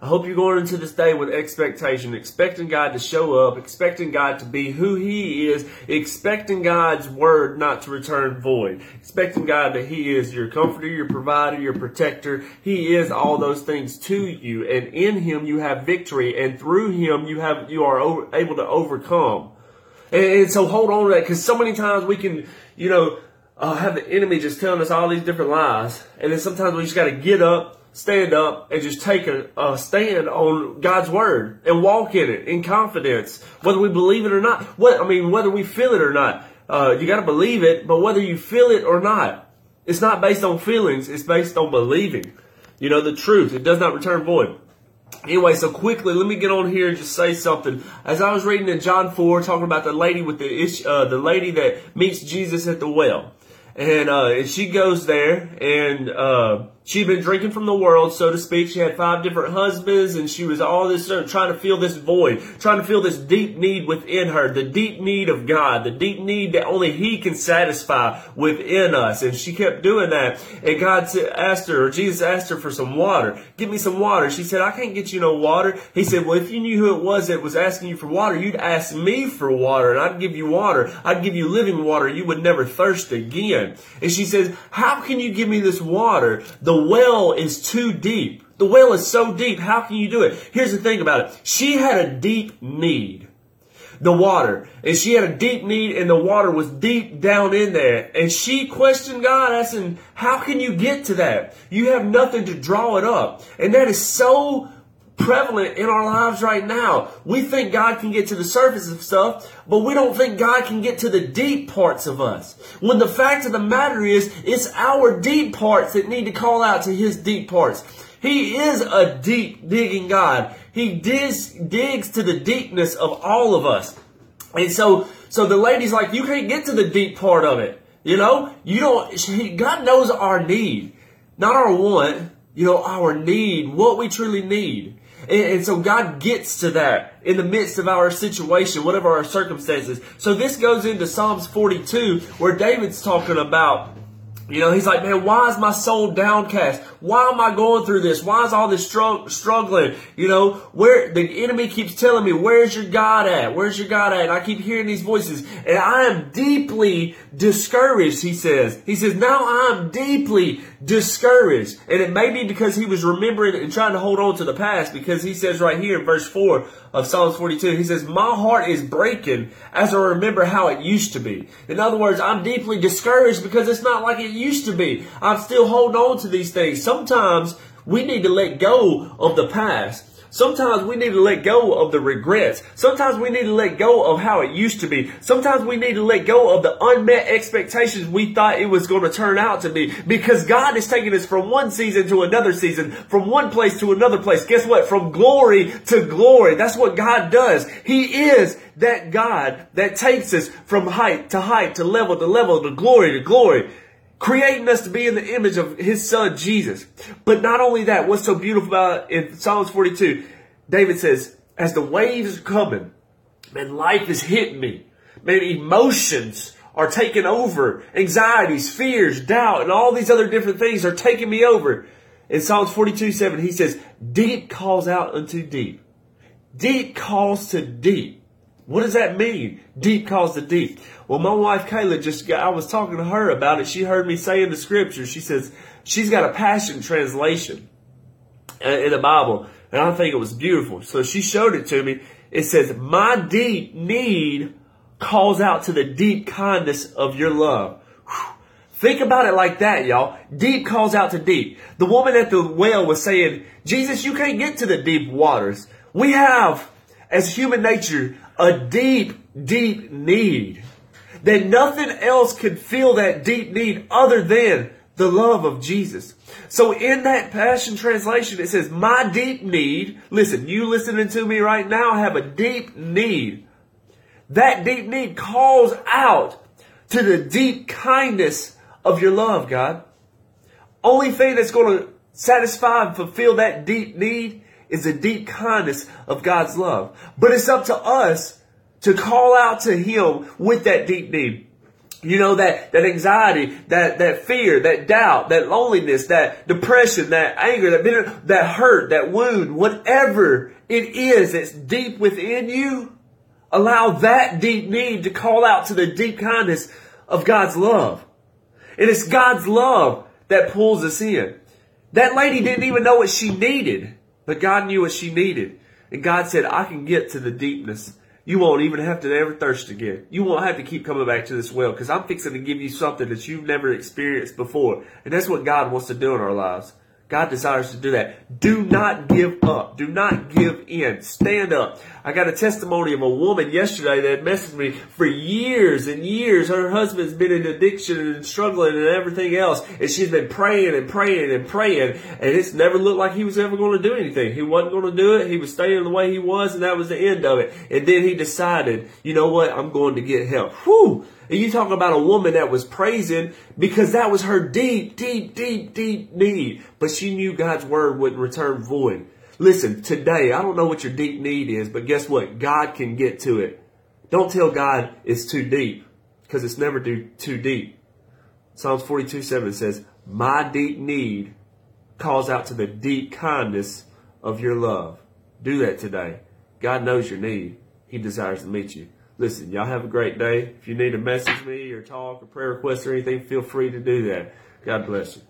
I hope you're going into this day with expectation, expecting God to show up, expecting God to be who He is, expecting God's word not to return void, expecting God that He is your comforter, your provider, your protector. He is all those things to you, and in Him you have victory, and through Him you have you are over, able to overcome. And, and, so hold on to that because so many times we can, you know, uh, have the enemy just telling us all these different lies, and then sometimes we just got to get up stand up and just take a, a, stand on God's word and walk in it in confidence, whether we believe it or not. What I mean, whether we feel it or not, uh, you got to believe it. But whether you feel it or not, it's not based on feelings. It's based on believing. You know the truth. It does not return void. Anyway, so quickly, let me get on here and just say something. As I was reading in John 4, talking about the lady with the uh, the lady that meets Jesus at the well, and uh, and she goes there and uh, She'd been drinking from the world, so to speak. She had five different husbands, and she was all this trying to fill this void, trying to feel this deep need within her, the deep need of God, the deep need that only He can satisfy within us. And she kept doing that. And God asked her, or Jesus asked her for some water. Give me some water. She said, I can't get you no water. He said, Well, if you knew who it was that was asking you for water, you'd ask me for water, and I'd give you water. I'd give you living water. You would never thirst again. And she says, How can you give me this water? The well is too deep. The well is so deep. How can you do it? Here's the thing about it. She had a deep need. The water. And she had a deep need and the water was deep down in there. And she questioned God asking, how can you get to that? You have nothing to draw it up. And that is so prevalent in our lives right now. We think God can get to the surface of stuff, but we don't think God can get to the deep parts of us. When the fact of the matter is, it's our deep parts that need to call out to His deep parts. He is a deep digging God. He digs, digs to the deepness of all of us. And so, so the lady's like, you can't get to the deep part of it. You know, you don't, God knows our need, not our want, you know, our need, what we truly need. And, so God gets to that in the midst of our situation, whatever our circumstances. So this goes into Psalms 42 where David's talking about you know, he's like, man, why is my soul downcast? Why am I going through this? Why is all this struggling? You know, where the enemy keeps telling me, where's your God at? Where's your God at? And I keep hearing these voices and I am deeply discouraged, he says. He says, now I'm deeply discouraged. And it may be because he was remembering and trying to hold on to the past because he says right here in verse 4 of Psalms 42, he says, my heart is breaking as I remember how it used to be. In other words, I'm deeply discouraged because it's not like it used to be. I'm still holding on to these things. Sometimes we need to let go of the past. Sometimes we need to let go of the regrets. Sometimes we need to let go of how it used to be. Sometimes we need to let go of the unmet expectations we thought it was going to turn out to be because God is taking us from one season to another season, from one place to another place. Guess what? From glory to glory. That's what God does. He is that God that takes us from height to height to level to level to glory to glory creating us to be in the image of his son Jesus. But not only that, what's so beautiful about it in Psalms 42, David says, as the waves are coming, man, life is hitting me. Man, emotions are taking over. Anxieties, fears, doubt, and all these other different things are taking me over. In Psalms 42, 7, he says, deep calls out unto deep. Deep calls to deep. What does that mean? Deep calls to deep. Well, my wife Kayla just got, I was talking to her about it. She heard me say in the scripture, she says, she's got a passion translation uh, in the Bible. And I think it was beautiful. So she showed it to me. It says, my deep need calls out to the deep kindness of your love. Think about it like that, y'all. Deep calls out to deep. The woman at the well was saying, Jesus, you can't get to the deep waters. We have, as human nature, a deep, deep need. That nothing else could fill that deep need other than the love of Jesus. So in that Passion Translation, it says, my deep need, listen, you listening to me right now have a deep need. That deep need calls out to the deep kindness of your love, God. Only thing that's going to satisfy and fulfill that deep need is the deep kindness of God's love. But it's up to us to call out to Him with that deep need. You know, that, that anxiety, that, that fear, that doubt, that loneliness, that depression, that anger, that bitter, that hurt, that wound, whatever it is that's deep within you, allow that deep need to call out to the deep kindness of God's love. And it's God's love that pulls us in. That lady didn't even know what she needed, but God knew what she needed. And God said, I can get to the deepness you won't even have to ever thirst again. You won't have to keep coming back to this well because I'm fixing to give you something that you've never experienced before. And that's what God wants to do in our lives. God desires to do that. Do not give up. Do not give in. Stand up. I got a testimony of a woman yesterday that messaged me for years and years. Her husband's been in addiction and struggling and everything else. And she's been praying and praying and praying. And it's never looked like he was ever going to do anything. He wasn't going to do it. He was staying the way he was and that was the end of it. And then he decided, you know what? I'm going to get help. Whew. And you talk about a woman that was praising because that was her deep, deep, deep, deep need. But she knew God's word wouldn't return void. Listen, today, I don't know what your deep need is, but guess what? God can get to it. Don't tell God it's too deep because it's never too, too deep. Psalms 42 7 says, My deep need calls out to the deep kindness of your love. Do that today. God knows your need. He desires to meet you. Listen, y'all have a great day. If you need to message me or talk or prayer request or anything, feel free to do that. God bless you.